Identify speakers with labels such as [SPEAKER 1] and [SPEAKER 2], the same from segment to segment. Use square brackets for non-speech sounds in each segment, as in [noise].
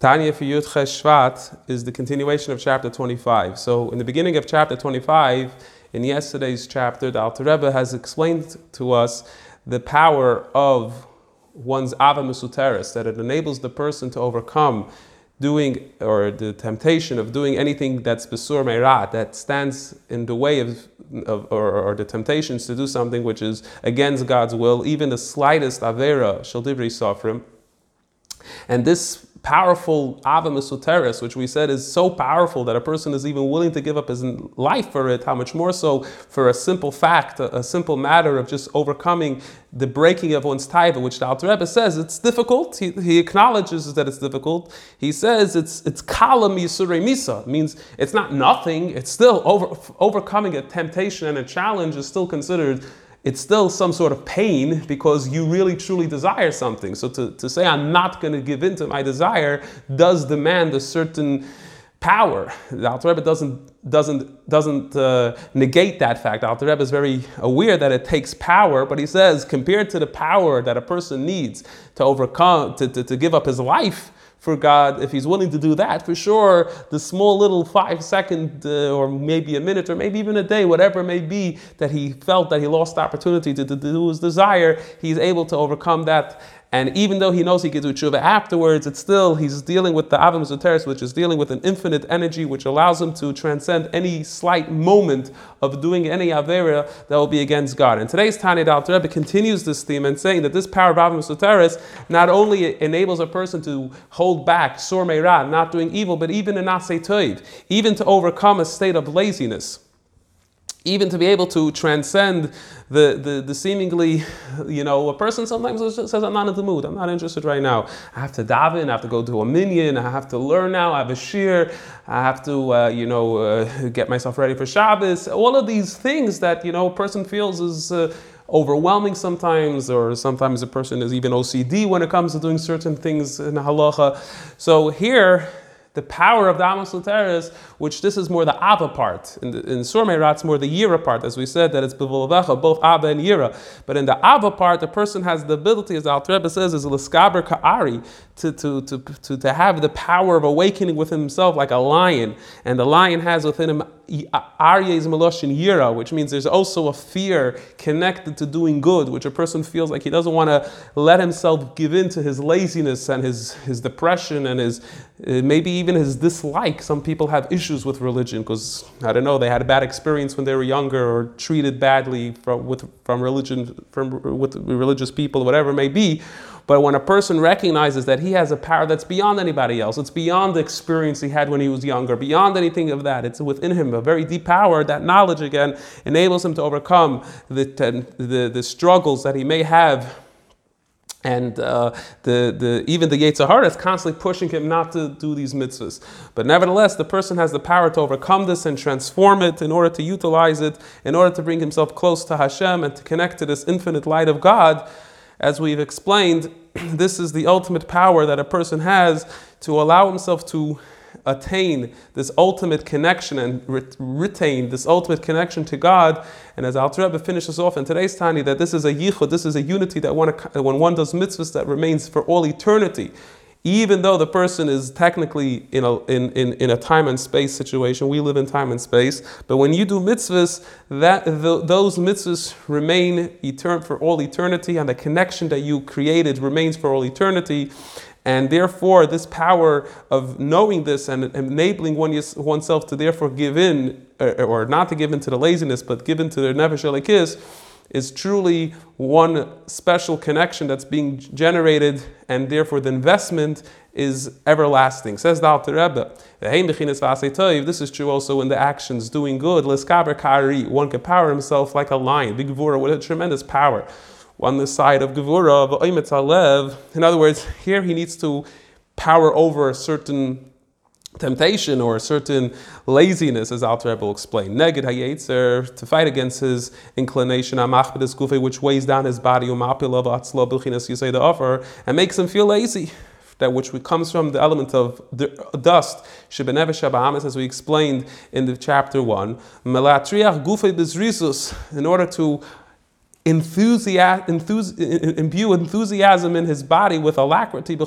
[SPEAKER 1] Tanya for Yud Ches is the continuation of chapter 25. So, in the beginning of chapter 25, in yesterday's chapter, the Alter Rebbe has explained to us the power of one's Ava Mesuteris, that it enables the person to overcome doing, or the temptation of doing anything that's Besur Meirat, that stands in the way of, of or, or, the temptations to do something which is against God's will, even the slightest Avera, Shaldivri Sofrim. And this powerful Ava which we said is so powerful that a person is even willing to give up his life for it, how much more so for a simple fact, a, a simple matter of just overcoming the breaking of one's taiva, which the Alter Rebbe says it's difficult. He, he acknowledges that it's difficult. He says it's it's kalam yisurei misa, means it's not nothing. It's still over, overcoming a temptation and a challenge is still considered it's still some sort of pain because you really truly desire something. So to, to say I'm not going to give in to my desire does demand a certain power. The Alter Rebbe doesn't, doesn't, doesn't uh, negate that fact. The Alter Rebbe is very aware that it takes power, but he says compared to the power that a person needs to overcome, to, to, to give up his life, for God, if He's willing to do that, for sure, the small little five second uh, or maybe a minute or maybe even a day, whatever it may be, that he felt that he lost the opportunity to, to, do his desire, he's able to overcome that and even though he knows he can do tshuva afterwards, it's still, he's dealing with the Ava Mesuteris, which is dealing with an infinite energy which allows him to transcend any slight moment of doing any Avera that will be against God. And today's Tanya Dal Rebbe continues this theme and saying that this power of Ava Mesuteris not only enables a person to hold back, Sor Meirah, not doing evil, but even in Toiv, even to overcome a state of laziness even to be able to transcend the, the, the, seemingly, you know, a person sometimes says, I'm not in the mood, I'm not interested right now. I have to daven, I have to go to a minyan, I have to learn now, I have a shiur, I have to, uh, you know, uh, get myself ready for Shabbos. All of these things that, you know, a person feels is uh, overwhelming sometimes, or sometimes a person is even OCD when it comes to doing certain things in halacha. So here, the power of the Ava Mesuteris, which this is more the Ava part. In, the, in it's more the Yira part, as we said, that it's both Ava and Yira. But in the Ava part, the person has the ability, as Al Rebbe says, is Lisgaber Ka'ari, to, to, to, to, to have the power of awakening within himself like a lion. And the lion has within him Aryeh Meloshin Yira, which means there's also a fear connected to doing good, which a person feels like he doesn't want to let himself give in to his laziness and his, his depression and his uh, maybe even his dislike. Some people have issues with religion because, I don't know, they had a bad experience when they were younger or treated badly from, with, from religion, from, with religious people, whatever it may be. But when a person recognizes that he has a power that's beyond anybody else, it's beyond the experience he had when he was younger, beyond anything of that, it's within him a very deep power. That knowledge again enables him to overcome the, the, the struggles that he may have and uh, the, the, even the Yetzirah is constantly pushing him not to do these mitzvahs. But nevertheless, the person has the power to overcome this and transform it in order to utilize it, in order to bring himself close to Hashem and to connect to this infinite light of God. As we've explained, [clears throat] this is the ultimate power that a person has to allow himself to attain this ultimate connection and re- retain this ultimate connection to God. And as Alter Rebbe finishes off in today's Tanya, that this is a yichud, this is a unity that one, when one does mitzvahs that remains for all eternity even though the person is technically in a, in, in, in a time and space situation, we live in time and space, but when you do mitzvahs, that, the, those mitzvahs remain etern- for all eternity, and the connection that you created remains for all eternity. And therefore, this power of knowing this and enabling one, oneself to therefore give in, or, or not to give in to the laziness, but give in to the nefesh kiss is truly one special connection that's being generated, and therefore the investment is everlasting. Says the Alter Rebbe, this is true also in the actions, doing good. One can power himself like a lion, big gvura with a tremendous power. On the side of gvura, in other words, here he needs to power over a certain temptation or a certain laziness, as Alter Rebbe will explain. Neged hayetzer, to fight against his inclination, amachbedis gufe, which weighs down his body, umapil atzlo bilchinas the offer, and makes him feel lazy. That which comes from the element of the dust, shebenevesh as we explained in the chapter one, melatriach gufe in order to enthusiasm, enthus, imbue enthusiasm in his body with alacrity to,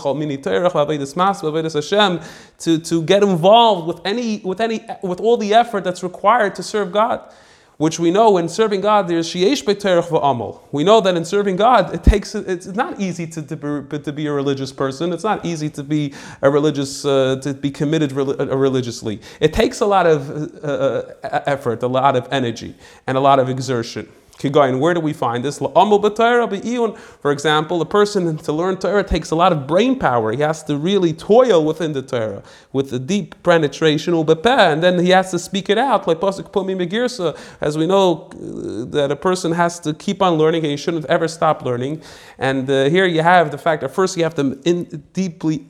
[SPEAKER 1] to get involved with any with any with all the effort that's required to serve God which we know in serving God, there's sheyesh beterach v'amal. We know that in serving God, it takes it's not easy to, to, be, to be a religious person. It's not easy to be a religious uh, to be committed uh, religiously. It takes a lot of uh, uh, effort, a lot of energy, and a lot of exertion. Kigayin, where do we find this? For example, a person to learn Torah takes a lot of brain power. He has to really toil within the Torah with a deep penetration, and then he has to speak it out. Like Pasuk Pumi Megirsa, as we know uh, that a person has to keep on learning and he shouldn't ever stop learning. And uh, here you have the fact that first you have to in, deeply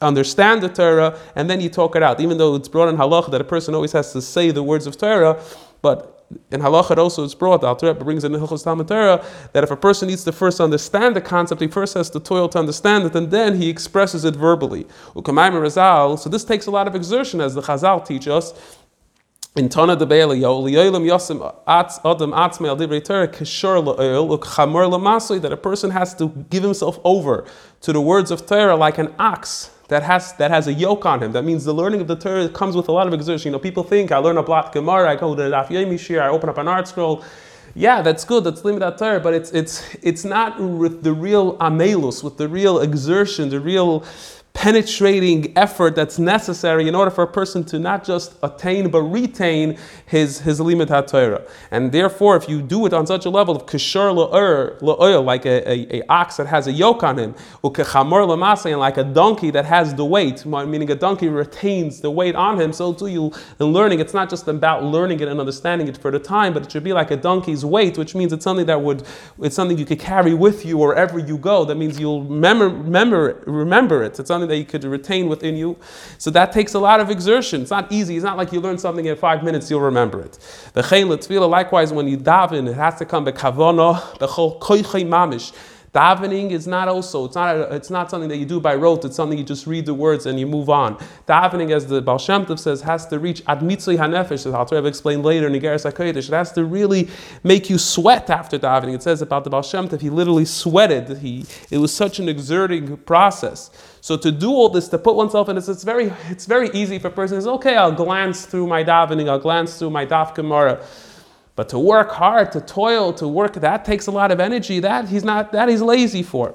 [SPEAKER 1] understand the Torah and then you talk it out. Even though it's brought in halach that a person always has to say the words of Torah, but in halacha also it's brought, Al Torah brings in the Hilchos Talmud Torah, that if a person needs to first understand the concept, he first has to toil to understand it, and then he expresses it verbally. So this takes a lot of exertion, as the Chazal teach us. In Tana de Be'eliyo, liyolim yosim adam atzme al divrei Torah kishor la'oil ukchamor la'masoi, that a person has to give himself over to the words of Torah like an ox that has that has a yoke on him. That means the learning of the Torah comes with a lot of exertion. You know, people think I learn a blatt Gemara, I go to the Daf Yomi Shiur, I open up an ArtScroll. Yeah, that's good. That's limited Torah, but it's it's it's not with the real amelus, with the real exertion, the real penetrating effort that's necessary in order for a person to not just attain but retain his his limud HaTorah. And therefore, if you do it on such a level of kishar la'oil, like a, a, a, ox that has a yoke on him, ukechamor and like a donkey that has the weight, meaning a donkey retains the weight on him, so too you in learning, it's not just about learning it and understanding it for the time, but it should be like a donkey's weight, which means it's something that would, it's something you could carry with you wherever you go. That means you'll remember, remember, remember it. It's something that you could retain within you. So that takes a lot of exertion. It's not easy. It's not like you learn something in five minutes, you'll remember it. The likewise, when you daven, it has to come bekavono, bechol koichei mamish. Davening is not also, it's not, a, it's not something that you do by rote, it's something you just read the words and you move on. Davening, as the Baal Shem Tov says, has to reach ad mitzui hanefesh, as I'll try to explain later in Igeres HaKodesh. It has to really make you sweat after davening. It says about the Baal Shem Tov, he literally sweated. He, it was such an exerting process. So to do all this, to put oneself in this, it's very, it's very easy for a person. It's okay, I'll glance through my davening, I'll glance through my daf Gemara. But to work hard, to toil, to work, that takes a lot of energy. That he's not, that he's lazy for.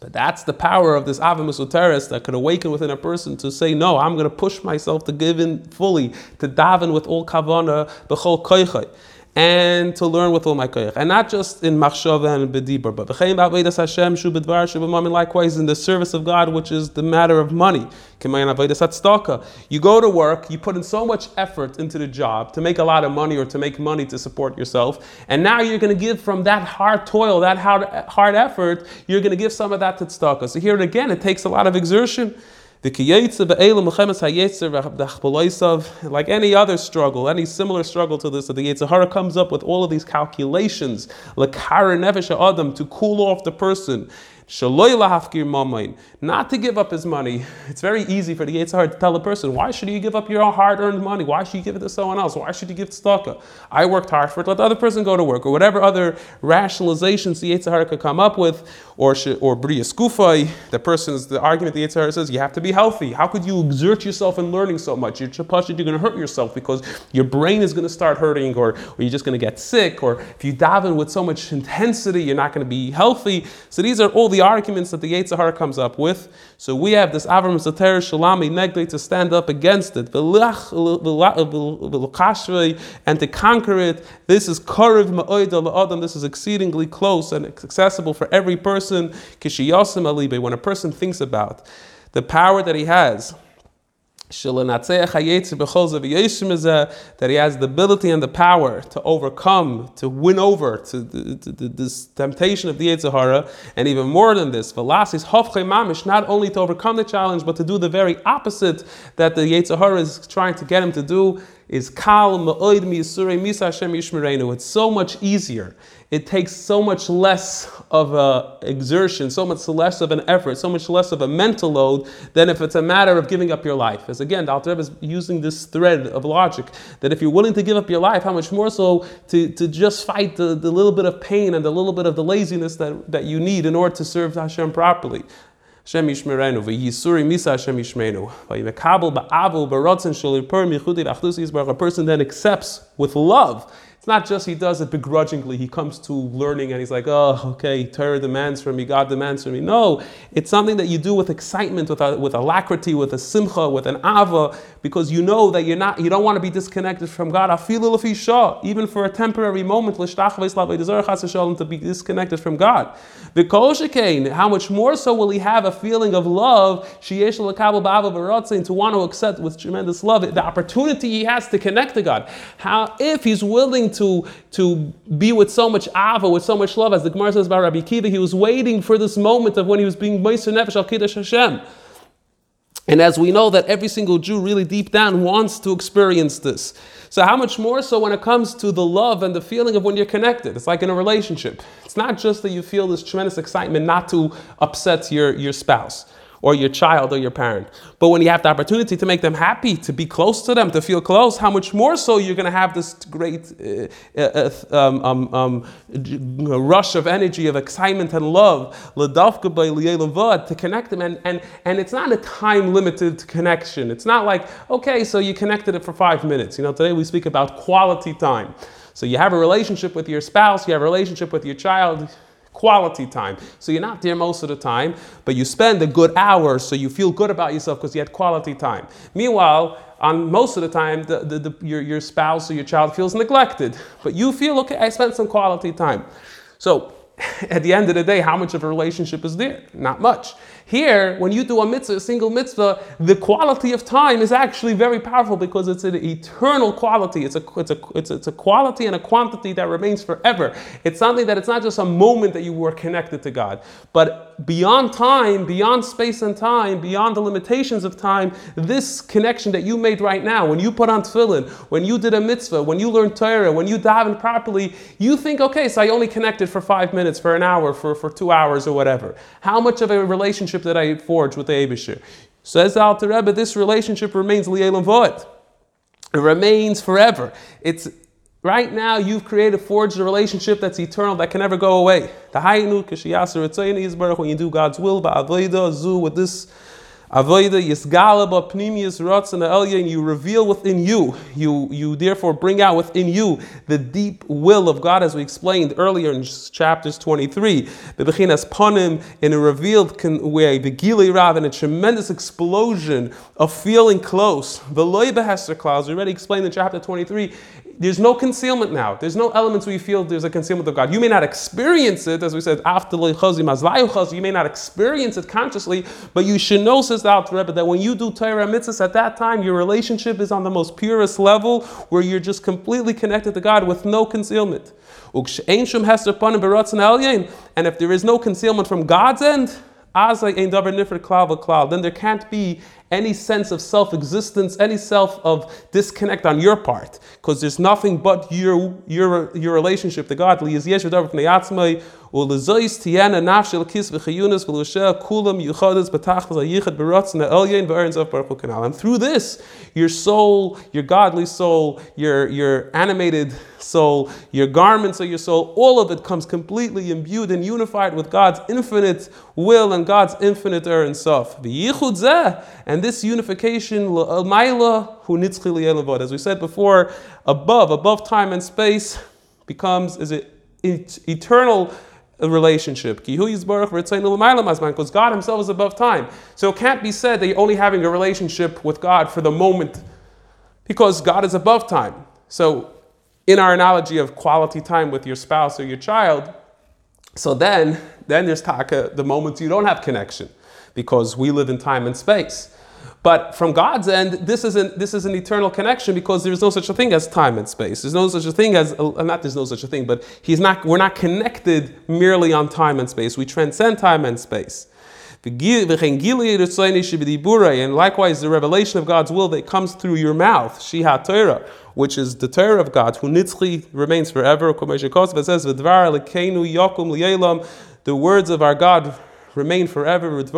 [SPEAKER 1] But that's the power of this Ava Mesuteris that could awaken within a person to say, no, I'm going to push myself to give in fully, to daven with all kavana, b'chol koichai and to learn with all my koyach. And not just in machshava and bedibur, but Hashem shu bedvar likewise in the service of God, which is the matter of money. You go to work, you put in so much effort into the job to make a lot of money or to make money to support yourself, and now you're going to give from that hard toil, that hard, hard effort, you're going to give some of that to tzedakah. So here again, it takes a lot of exertion. Like any other struggle, any similar struggle to this, that the Yetzirah comes up with all of these calculations, to cool off the person, not to give up his money. It's very easy for the Yetzirah to tell a person, why should you give up your hard-earned money? Why should you give it to someone else? Why should you give tzedakah? I worked hard for it. Let the other person go to work, or whatever other rationalizations the Yetzirah could come up with, or or bria skufay. The person's the argument the Yetzirah says you have to be healthy. How could you exert yourself in learning so much? You're you're going to hurt yourself because your brain is going to start hurting, or, or you're just going to get sick, or if you daven with so much intensity, you're not going to be healthy. So these are all the arguments that the Yetzirah comes up with. So we have this Avram Zater Shalami Negdei to stand up against it, and to conquer it. This is Kariv Ma'oida Adam. This is exceedingly close and accessible for every person. Kishiyasim Alibe, when a person thinks about the power that he has that he has the ability and the power to overcome, to win over to, to, to, this temptation of the Yetzirah, and even more than this, mamish, not only to overcome the challenge, but to do the very opposite that the Yetzirah is trying to get him to do is kal ma'oid misurei misa Hashem yishmerenu. It's so much easier. It takes so much less of a exertion, so much less of an effort, so much less of a mental load than if it's a matter of giving up your life. As again, the Alter Rebbe is using this thread of logic that if you're willing to give up your life, how much more so to, to just fight the, the little bit of pain and the little bit of the laziness that, that you need in order to serve Hashem properly. Hashem Yishmerenu, v'yisuri misa Hashem Yishmerenu, v'yimekabel ba'avul b'rotzen shel yipur michudi v'achdus A person then accepts with love it's not just he does it begrudgingly. He comes to learning and he's like, oh, okay, Torah demands from me, God demands from me. No, it's something that you do with excitement, with, a, with alacrity, with a simcha, with an ava, because you know that you're not, you don't want to be disconnected from God. Even for a temporary moment, to be disconnected from God. The How much more so will he have a feeling of love, to want to accept with tremendous love the opportunity he has to connect to God. How if he's willing to, to be with so much ava, with so much love, as the Gemara says about Rabbi Akiva, he was waiting for this moment of when he was being Meiser Nefesh al Kiddush Hashem. And as we know that every single Jew really deep down wants to experience this. So how much more so when it comes to the love and the feeling of when you're connected? It's like in a relationship. It's not just that you feel this tremendous excitement not to upset your, your spouse or your child or your parent. But when you have the opportunity to make them happy, to be close to them, to feel close, how much more so you're going to have this great uh, uh, um, um, um, rush of energy, of excitement and love, to connect them. And, and, and it's not a time limited connection. It's not like, okay, so you connected it for five minutes. You know, today we speak about quality time. So you have a relationship with your spouse, you have a relationship with your child quality time. So you're not there most of the time, but you spend a good hour so you feel good about yourself because you had quality time. Meanwhile, on most of the time, the, the, the, your, your spouse or your child feels neglected, but you feel, okay, I spent some quality time. So [laughs] at the end of the day, how much of a relationship is there? Not much. Here, when you do a mitzvah, a single mitzvah, the quality of time is actually very powerful because it's an eternal quality. It's a, it's a, it's a, it's a quality and a quantity that remains forever. It's something that it's not just a moment that you were connected to God, but beyond time, beyond space and time, beyond the limitations of time, this connection that you made right now, when you put on tefillin, when you did a mitzvah, when you learned Torah, when you daven properly, you think, okay, so I only connected for five minutes, for an hour, for, for two hours, or whatever. How much of a relationship that I forged with the Eibishter. Says the Alter Rebbe, this relationship remains l'olam va'ed. It remains forever. It's right now you've created, forged a relationship that's eternal, that can never go away. The when you do God's will, Ba'avoida Zu, with this Avoida yisgalaba pnimius elya, and you reveal within you, you, you therefore bring out within you the deep will of God, as we explained earlier in chapters 23. Bebechinas ponim in a revealed way, begili rav, in a tremendous explosion of feeling close. Veloy behester clouds, we already explained in chapter 23, there's no concealment now. There's no elements where you feel there's a concealment of God. You may not experience it, as we said, after you may not experience it consciously, but you should know, says the Alter Rebbe, that when you do Torah mitzvahs at that time, your relationship is on the most purest level, where you're just completely connected to God with no concealment. And if there is no concealment from God's end, then there can't be any sense of self existence, any self of disconnect on your part, because there's nothing but your, your, your relationship to God. And through this, your soul, your godly soul, your, your animated soul, your garments of your soul, all of it comes completely imbued and unified with God's infinite will and God's infinite er and self. And this unification, uh, as we said before, above, above time and space, becomes is it eternal relationship. Because God Himself is above time. So it can't be said that you're only having a relationship with God for the moment because God is above time. So, in our analogy of quality time with your spouse or your child, so then, then there's taka, the moments you don't have connection because we live in time and space. But from God's end, this is an, this is an eternal connection because there is no such a thing as time and space. There's no such a thing as uh, not there's no such a thing, but he's not we're not connected merely on time and space. We transcend time and space. And likewise, the revelation of God's will that comes through your mouth, Shiha Torah, which is the Torah of God, who nitzchi remains forever. It says, The words of our God remain forever. The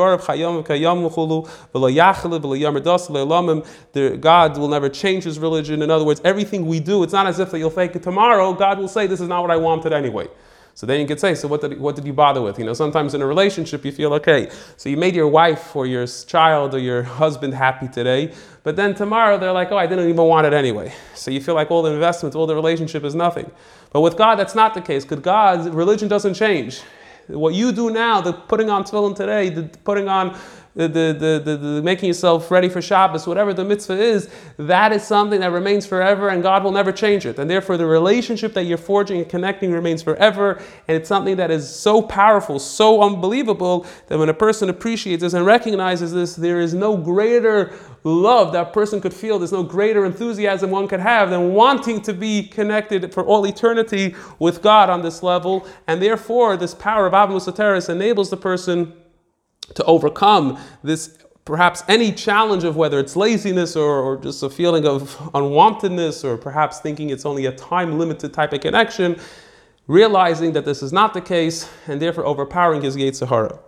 [SPEAKER 1] God will never change his religion. In other words, everything we do, it's not as if that you'll fake it tomorrow. God will say, This is not what I wanted anyway. So then you could say, so what did, what did you bother with? You know, sometimes in a relationship you feel, okay, so you made your wife or your child or your husband happy today, but then tomorrow they're like, oh, I didn't even want it anyway. So you feel like all the investment, all the relationship is nothing. But with God, that's not the case. Because God, religion doesn't change. What you do now, the putting on tefillin today, the putting on the, the, the, the, making yourself ready for Shabbos, whatever the mitzvah is, that is something that remains forever and God will never change it. And therefore, the relationship that you're forging and connecting remains forever. And it's something that is so powerful, so unbelievable, that when a person appreciates this and recognizes this, there is no greater love that person could feel, there's no greater enthusiasm one could have than wanting to be connected for all eternity with God on this level. And therefore, this power of Ava Mesuteris enables the person to overcome this perhaps any challenge of whether it's laziness or, or, just a feeling of unwantedness or perhaps thinking it's only a time limited type of connection, realizing that this is not the case and therefore overpowering his Yetzer Hara.